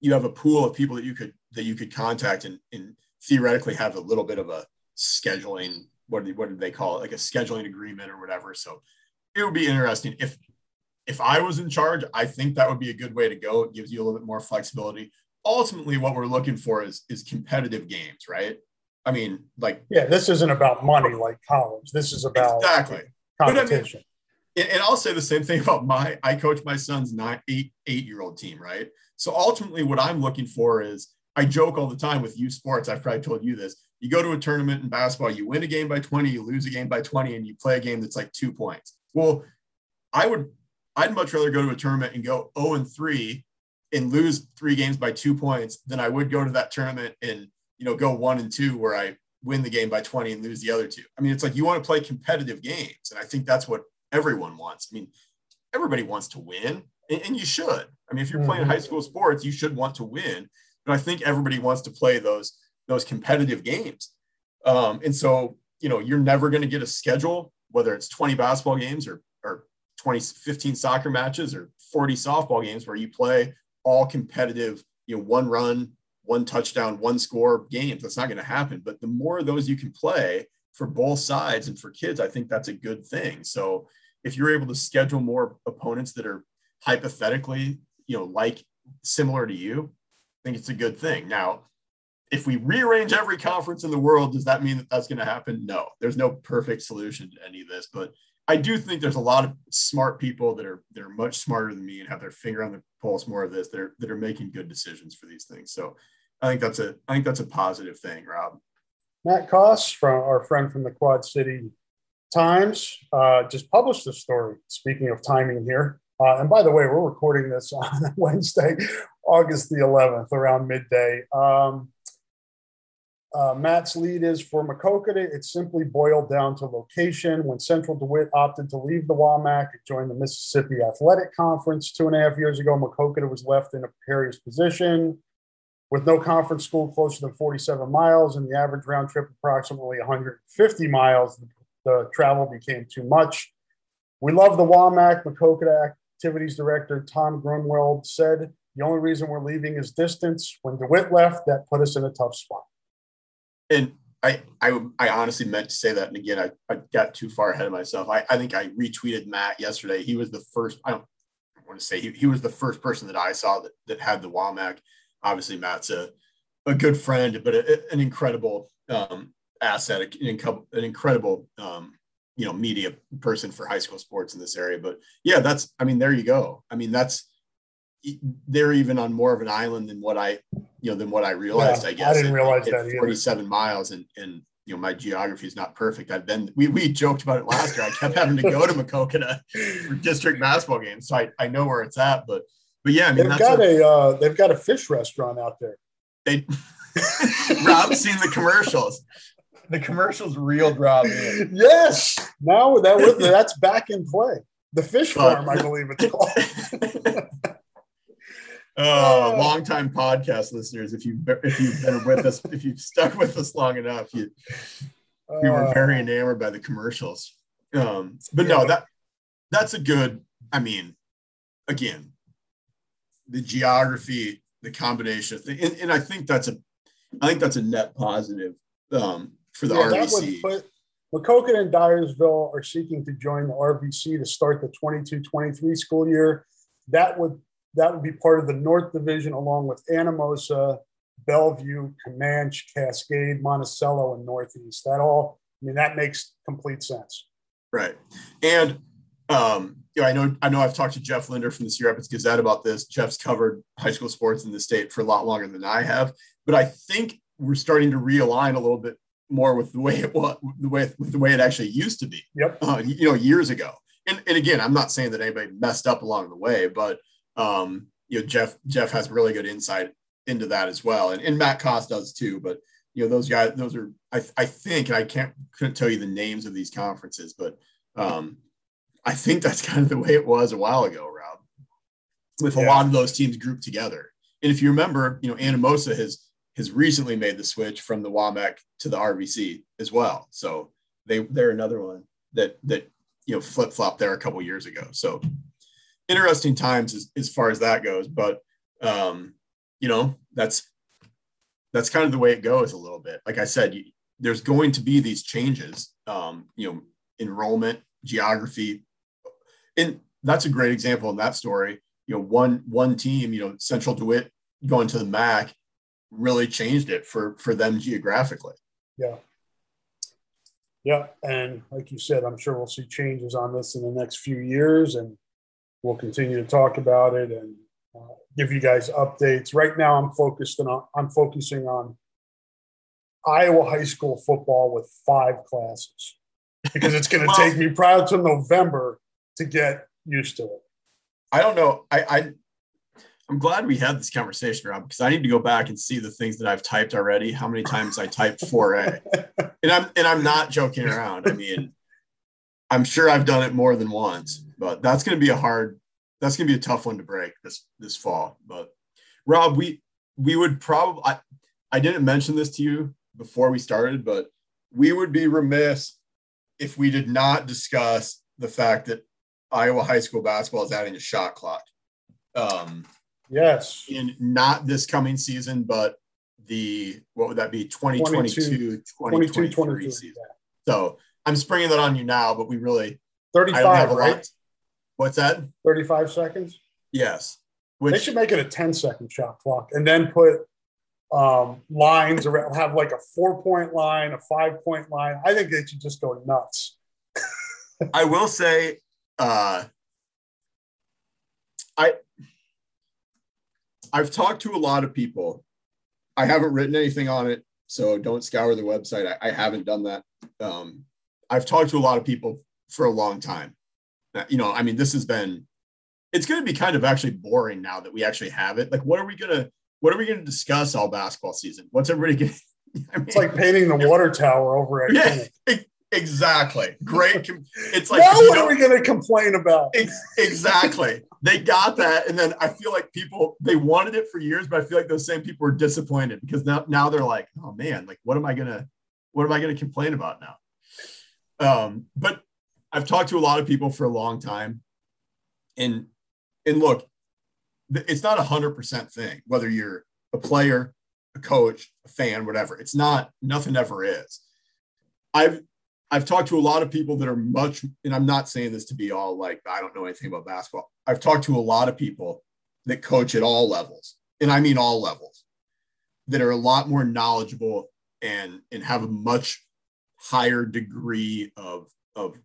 you have a pool of people that you could that you could contact and, and theoretically have a little bit of a scheduling what did, what did they call it like a scheduling agreement or whatever so it would be interesting if if I was in charge, I think that would be a good way to go. It gives you a little bit more flexibility. Ultimately, what we're looking for is is competitive games, right? I mean, like yeah, this isn't about money like college. This is about exactly competition. I mean, and, I'll say the same thing about my. I coach my son's nine, eight, eight year old team, right? So ultimately, what I'm looking for is I joke all the time with youth sports. I've probably told you this. You go to a tournament in basketball, you win a game by 20, you lose a game by 20, and you play a game that's like two points. Well, I would I'd much rather go to a tournament and go 0 and 3 and lose three games by two points than I would go to that tournament and you know go one and two where I win the game by 20 and lose the other two. I mean, it's like you want to play competitive games. And I think that's what everyone wants. I mean, everybody wants to win, and, and you should. I mean, if you're playing mm-hmm. high school sports, you should want to win. But I think everybody wants to play those those competitive games. Um, and so, you know, you're never going to get a schedule whether it's 20 basketball games or 20, 15 soccer matches or 40 softball games where you play all competitive, you know, one run, one touchdown, one score games. That's not going to happen. But the more of those you can play for both sides and for kids, I think that's a good thing. So if you're able to schedule more opponents that are hypothetically, you know, like similar to you, I think it's a good thing. Now, if we rearrange every conference in the world, does that mean that that's going to happen? No, there's no perfect solution to any of this, but I do think there's a lot of smart people that are that are much smarter than me and have their finger on the pulse more of this that are that are making good decisions for these things. So I think that's a I think that's a positive thing, Rob. Matt Coss, from our friend from the Quad City Times, uh, just published a story. Speaking of timing here, uh, and by the way, we're recording this (laughs) on Wednesday, August the 11th, around midday. Um, uh, Matt's lead is for Maquoketa. It simply boiled down to location. When Central DeWitt opted to leave the WAMAC, it joined the Mississippi Athletic Conference two and a half years ago. Maquoketa was left in a precarious position with no conference school closer than 47 miles and the average round trip approximately 150 miles. The, travel became too much. We love the WAMAC. Maquoketa Activities Director Tom Grunwald said, the only reason we're leaving is distance. When DeWitt left, that put us in a tough spot. And I, I, I honestly meant to say that. And again, I, I got too far ahead of myself. I, I think I retweeted Matt yesterday. He was the first, I don't want to say he, he was the first person that I saw that, that had the WAMAC. Obviously, Matt's a, a good friend, but a, an incredible um, asset, an, an incredible, um, you know, media person for high school sports in this area. But yeah, that's, I mean, there you go. I mean, that's, they're even on more of an island than what I, you know, than what I realized. Yeah, I guess I didn't at, realize at that either. 47 miles, and and you know my geography is not perfect. I've been we we joked about it last year. I kept having to go to (laughs) Maquoketa for district basketball games, so I, I know where it's at. But but yeah, I mean They've that's got a, a uh, they've got a fish restaurant out there. they, (laughs) Rob's seen the commercials. The commercials reeled Rob in. Yes, now that (laughs) that's back in play. The fish But- farm, I believe it's called. Oh, longtime podcast listeners, if you if you've been with us, if you've stuck with us long enough, you we were Uh, very enamored by the commercials. Um, but no, that that's a good. I mean, again, the geography, the combination of things, and, and I think that's a, I think that's a net positive um, for the yeah, RVC. put and Dyersville are seeking to join the RVC to start the 22-23 school year. That would that would be part of the North Division along with Anamosa, Bellevue, Camanche, Cascade, Monticello, and Northeast. That all, I mean, that makes complete sense. Right. And um, you know, I know I know I've talked to Jeff Linder from the Cedar Rapids Gazette about this. Jeff's covered high school sports in the state for a lot longer than I have, but I think we're starting to realign a little bit more with the way it was, the way with the way it actually used to be. Yep. Uh, you know, years ago. And, and again, I'm not saying that anybody messed up along the way, but um, you know, Jeff Jeff has really good insight into that as well, and, and Matt Coss does too. But you know, those guys, those are I, I think, and I can't couldn't tell you the names of these conferences, but um, I think that's kind of the way it was a while ago, Rob, with a lot of those teams grouped together. And if you remember, you know, Anamosa has has recently made the switch from the WAMAC to the RVC as well. So they they're another one that that you know flip flop there a couple years ago. So interesting times as, as far as that goes. But um, you know, that's that's kind of the way it goes a little bit. Like I said, you, there's going to be these changes. Um, you know, enrollment, geography, and that's a great example in that story. You know, one one team, you know, Central DeWitt going to the MAC really changed it for for them geographically. Yeah. Yeah. And like you said, I'm sure we'll see changes on this in the next few years and we'll continue to talk about it and uh, give you guys updates. Right now, I'm focused on, I'm focusing on Iowa high school football with five classes because it's going (laughs) to take me probably to November to get used to it. I don't know. I, I I'm glad we had this conversation, Rob, because I need to go back and see the things that I've typed already. How many times I typed 4A, (laughs) and I'm and I'm not joking around. I mean, I'm sure I've done it more than once, but that's going to be a hard. That's going to be a tough one to break this this fall. But Rob, we we would probably. I, I didn't mention this to you before we started, but we would be remiss if we did not discuss the fact that Iowa high school basketball is adding a shot clock. Um, yes. In not this coming season, but the what would that be 2022 2023 season. Yeah. So I'm springing that on you now, but we really 35 right? Lot. What's that? 35 seconds. Yes. Which, they should make it a 10 second shot clock and then put um, lines around, have like a four point line, a five point line. I think they should just go nuts. (laughs) I will say, uh, I I've talked to a lot of people. I haven't written anything on it, so don't scour the website. I, I haven't done that. Um, I've talked to a lot of people for a long time. You know, I mean, this has been. It's going to be kind of actually boring now that we actually have it. Like, what are we gonna? What are we going to discuss all basketball season? What's everybody going? (laughs) I mean, it's like painting the water tower over at yeah, (laughs) Exactly. Great. It's like now what are we going to complain about? exactly. they got that, and then I feel like people they wanted it for years, but I feel like those same people were disappointed because now now they're like, oh man, like what am I gonna what am I gonna complain about now? Um, but I've talked to a lot of people for a long time, and and look, it's not a hundred percent thing whether you're a player, a coach, a fan, whatever. It's not. Nothing ever is. I've I've talked to a lot of people that are much, and I'm not saying this to be all like, I don't know anything about basketball. I've talked to a lot of people that coach at all levels, and I mean all levels, that are a lot more knowledgeable and and have a much higher degree of of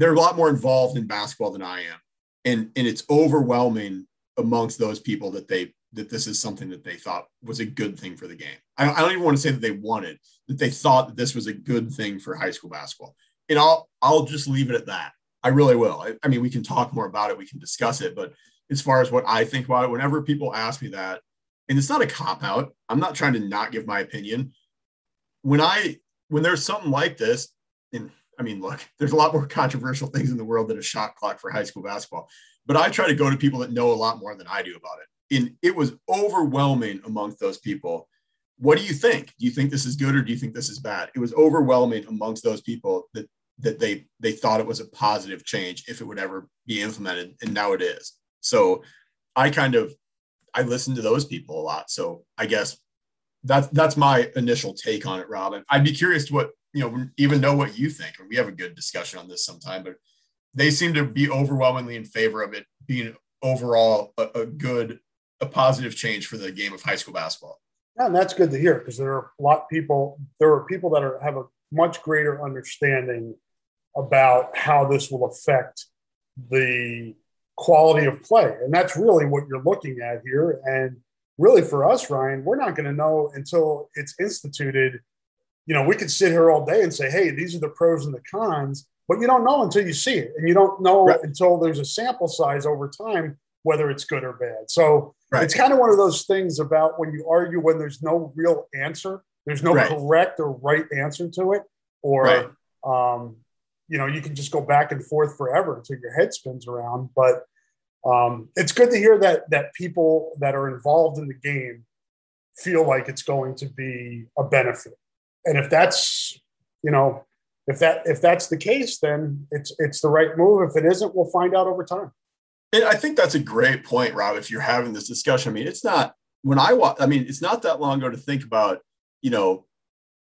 they're a lot more involved in basketball than I am. And and it's overwhelming amongst those people that they that this is something that they thought was a good thing for the game. I, I don't even want to say that they wanted that they thought that this was a good thing for high school basketball. And I'll I'll just leave it at that. I really will. I, I mean, we can talk more about it. We can discuss it. But as far as what I think about it, whenever people ask me that, and it's not a cop out, I'm not trying to not give my opinion. When I when there's something like this, and I mean, look, (laughs) there's a lot more controversial things in the world than a shot clock for high school basketball. But I try to go to people that know a lot more than I do about it and it was overwhelming amongst those people. What do you think? Do you think this is good or do you think this is bad? It was overwhelming amongst those people that that they they thought it was a positive change if it would ever be implemented, and now it is. So I kind of I listen to those people a lot. So I guess that's that's my initial take on it, Robin. I'd be curious to what you know, even know what you think. And we have a good discussion on this sometime, but they seem to be overwhelmingly in favor of it being overall a, a good a positive change for the game of high school basketball. Yeah, and that's good to hear because there are a lot of people. There are people that are have a much greater understanding about how this will affect the quality of play, and that's really what you're looking at here. And really, for us, Ryan, we're not going to know until it's instituted. You know, we could sit here all day and say, "Hey, these are the pros and the cons," but you don't know until you see it, and you don't know right. until there's a sample size over time whether it's good or bad. So right. it's kind of one of those things about when you argue when there's no real answer, there's no right. correct or right answer to it, or um, you know, you can just go back and forth forever until your head spins around. But um, it's good to hear that that people that are involved in the game feel like it's going to be a benefit. And if that's, you know, if that if that's the case, then it's it's the right move. If it isn't, we'll find out over time. And I think that's a great point, Rob. If you're having this discussion, I mean, it's not when I watch. I mean, it's not that long ago to think about. You know,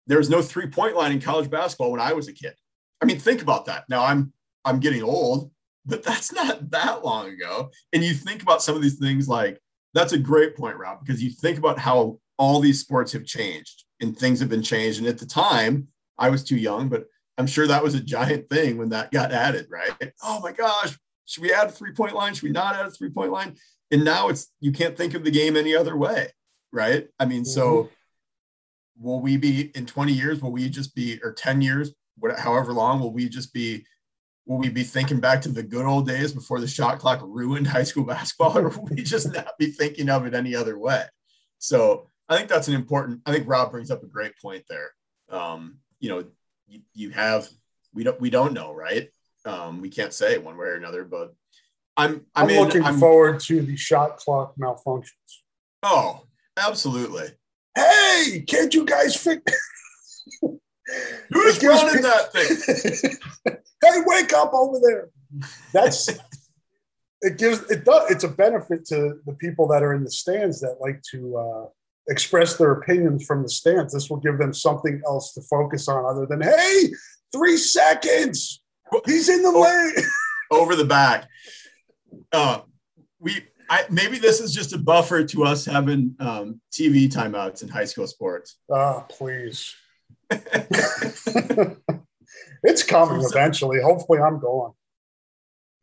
there was no three point line in college basketball when I was a kid. I mean, think about that. Now I'm I'm getting old, but that's not that long ago. And you think about some of these things like that's a great point, Rob, because you think about how all these sports have changed and things have been changed. And at the time, I was too young, but I'm sure that was a giant thing when that got added, right? Oh my gosh, should we add a three point line? Should we not add a three point line? And now it's you can't think of the game any other way, right? I mean, mm-hmm. so will we be in 20 years? Will we just be or 10 years, whatever, however long? Will we just be? Will we be thinking back to the good old days before the shot clock ruined high school basketball, or will we just not be thinking of it any other way? So I think that's an important. I think Rob brings up a great point there. Um, you know, you, you have we don't we don't know, right? Um, we can't say one way or another, but I'm I'm, I'm in, looking I'm, forward to the shot clock malfunctions. Oh, absolutely. Hey, can't you guys fix? (laughs) Who's running that thing? (laughs) hey, wake up over there. That's (laughs) it gives it does it's a benefit to the people that are in the stands that like to uh, express their opinions from the stands. This will give them something else to focus on other than hey, three seconds. He's in the lane. (laughs) Over the back. Uh, we I, maybe this is just a buffer to us having um, TV timeouts in high school sports. Ah, please. (laughs) it's coming eventually. Hopefully, I'm going.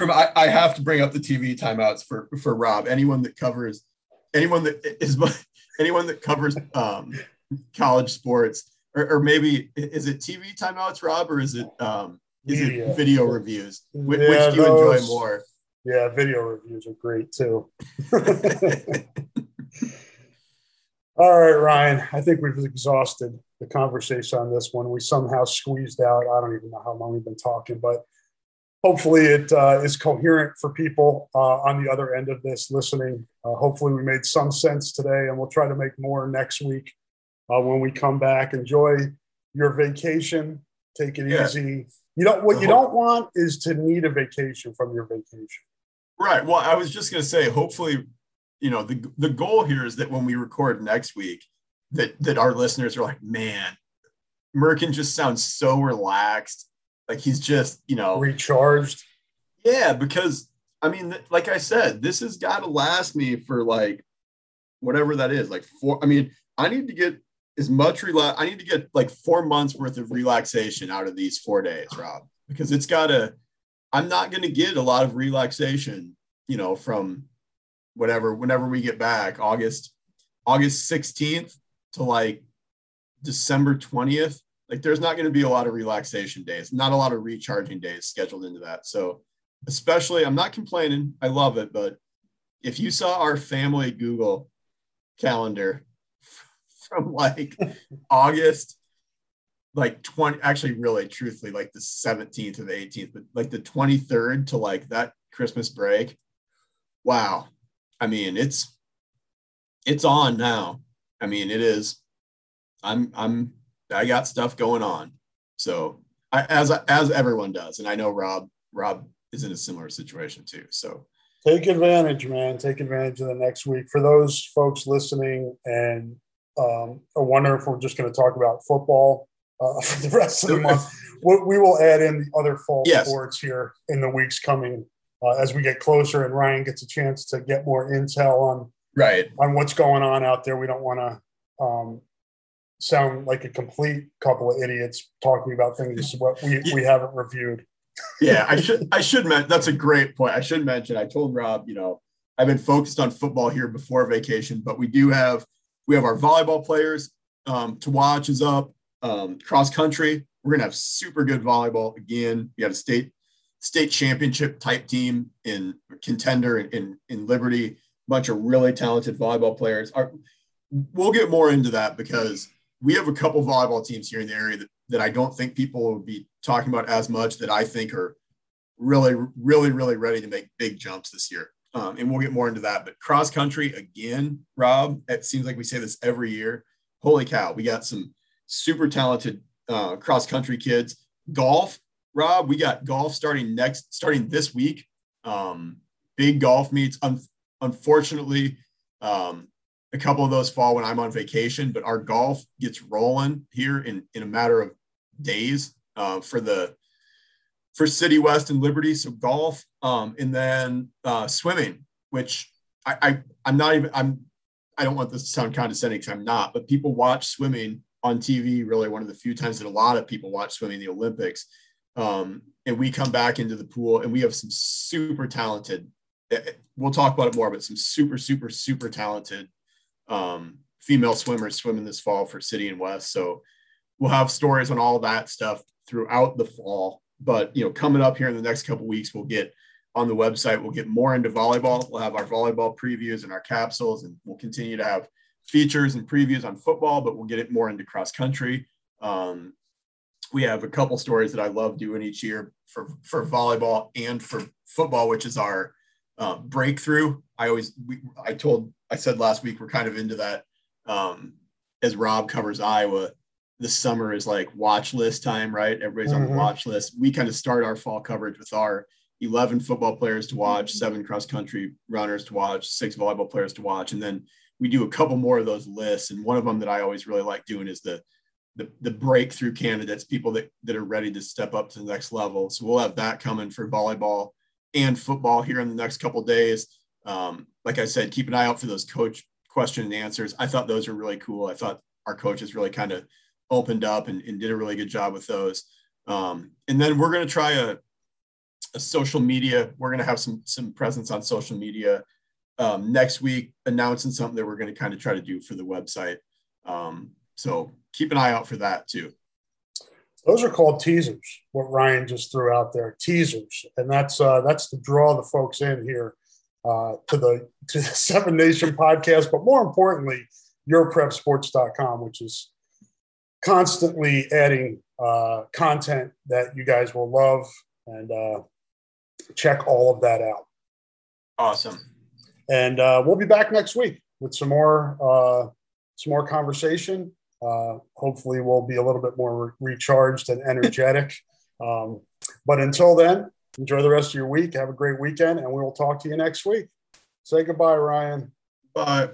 I, I have to bring up the TV timeouts for for Rob. Anyone that covers, anyone that is anyone that covers um, college sports, or, or, maybe is it TV timeouts, Rob, or is it um, is Media. it video reviews? Which, yeah, which do you those, enjoy more? Yeah, video reviews are great too. (laughs) All right, Ryan. I think we've exhausted the conversation on this one. We somehow squeezed out. I don't even know how long we've been talking, but hopefully it uh, is coherent for people uh, on the other end of this listening. Uh, hopefully we made some sense today, and we'll try to make more next week uh, when we come back. Enjoy your vacation. Take it yeah. easy. You don't. What you don't want is to need a vacation from your vacation. Right. Well, I was just going to say, hopefully, you know, the the goal here is that when we record next week, that that our listeners are like, man, Merkin just sounds so relaxed. Like he's just, you know, recharged. Yeah, because I mean, like I said, this has got to last me for like whatever that is. Like four. I mean, I need to get as much relax. I need to get like four months worth of relaxation out of these four days, Rob, because it's got to. I'm not going to get a lot of relaxation, you know, from whatever whenever we get back, August August 16th to like December 20th, like there's not going to be a lot of relaxation days, not a lot of recharging days scheduled into that. So, especially, I'm not complaining. I love it. But if you saw our family Google calendar (laughs) from like (laughs) August, like 20, actually, really, truthfully, like the 17th or the 18th, but like the 23rd to like that Christmas break, wow. I mean, it's, it's on now. I mean, it is. I'm I'm I got stuff going on. So I, as as everyone does, and I know Rob Rob is in a similar situation too. So take advantage, man. Take advantage of the next week. For those folks listening and um, I wonder if we're just going to talk about football uh, (laughs) for the rest of the month. (laughs) we, we will add in the other fall yes. sports here in the weeks coming uh, as we get closer and Ryan gets a chance to get more intel on right on what's going on out there. We don't want to um, sound like a complete couple of idiots talking about things what we, we haven't reviewed. yeah, I (laughs) should I should mention that's a great point. I should mention I told Rob, you know, I've been focused on football here before vacation, but we do have we have our volleyball players um, to watch is up. Um, cross country, we're gonna have super good volleyball again. We got a state state championship type team in contender in, in, in Liberty bunch of really talented volleyball players. Our, we'll get more into that because we have a couple volleyball teams here in the area that, that I don't think people will be talking about as much that I think are really, really, really ready to make big jumps this year. Um, and we'll get more into that. But cross country again, Rob, it seems like we say this every year. Holy cow, we got some super talented uh, cross country kids. Golf, Rob, we got golf starting next, starting this week. Um, big golf meets. Um, Unfortunately, um, a couple of those fall when I'm on vacation, but our golf gets rolling here in, in a matter of days uh, for the for City West and Liberty. So golf, um, and then uh, swimming, which I, I I'm not even I'm I don't want this to sound condescending because I'm not, but people watch swimming on TV. Really, one of the few times that a lot of people watch swimming the Olympics. Um, and we come back into the pool, and we have some super talented we'll talk about it more, but some super, super, super talented um, female swimmers swimming this fall for City and West. So we'll have stories on all that stuff throughout the fall. But you know, coming up here in the next couple weeks, we'll get on the website. We'll get more into volleyball. We'll have our volleyball previews and our capsules, and we'll continue to have features and previews on football. But we'll get it more into cross country. Um, we have a couple stories that I love doing each year for for volleyball and for football, which is our uh, breakthrough. I always, we, I told, I said last week, we're kind of into that um, as Rob covers Iowa. the summer is like watch list time, right? Everybody's mm-hmm. on the mm-hmm. watch list. We kind of start our fall coverage with our 11 football players to watch, seven cross country runners to watch, six volleyball players to watch. And then we do a couple more of those lists. And one of them that I always really like doing is the the, the breakthrough candidates, people that, that are ready to step up to the next level. So we'll have that coming for volleyball and football here in the next couple days. Um, like I said, keep an eye out for those coach question and answers. I thought those were really cool. I thought our coaches really kind of opened up and, and, did a really good job with those. Um, and then we're going to try a, a, social media. We're going to have some some presence on social media um, next week, announcing something that we're going to kind of try to do for the website. Um, so keep an eye out for that too. Those are called teasers. What Ryan just threw out there, teasers, and that's uh, that's to draw the folks in here uh, to the to the (laughs) Seven Nation podcast, but more importantly, yourprepsports.com, which is constantly adding uh, content that you guys will love and uh, check all of that out. Awesome. And uh, we'll be back next week with some more uh, some more conversation. Uh, hopefully, we'll be a little bit more recharged and energetic. (laughs) um, but until then, enjoy the rest of your week. Have a great weekend, and we will talk to you next week. Say goodbye, Ryan. Bye.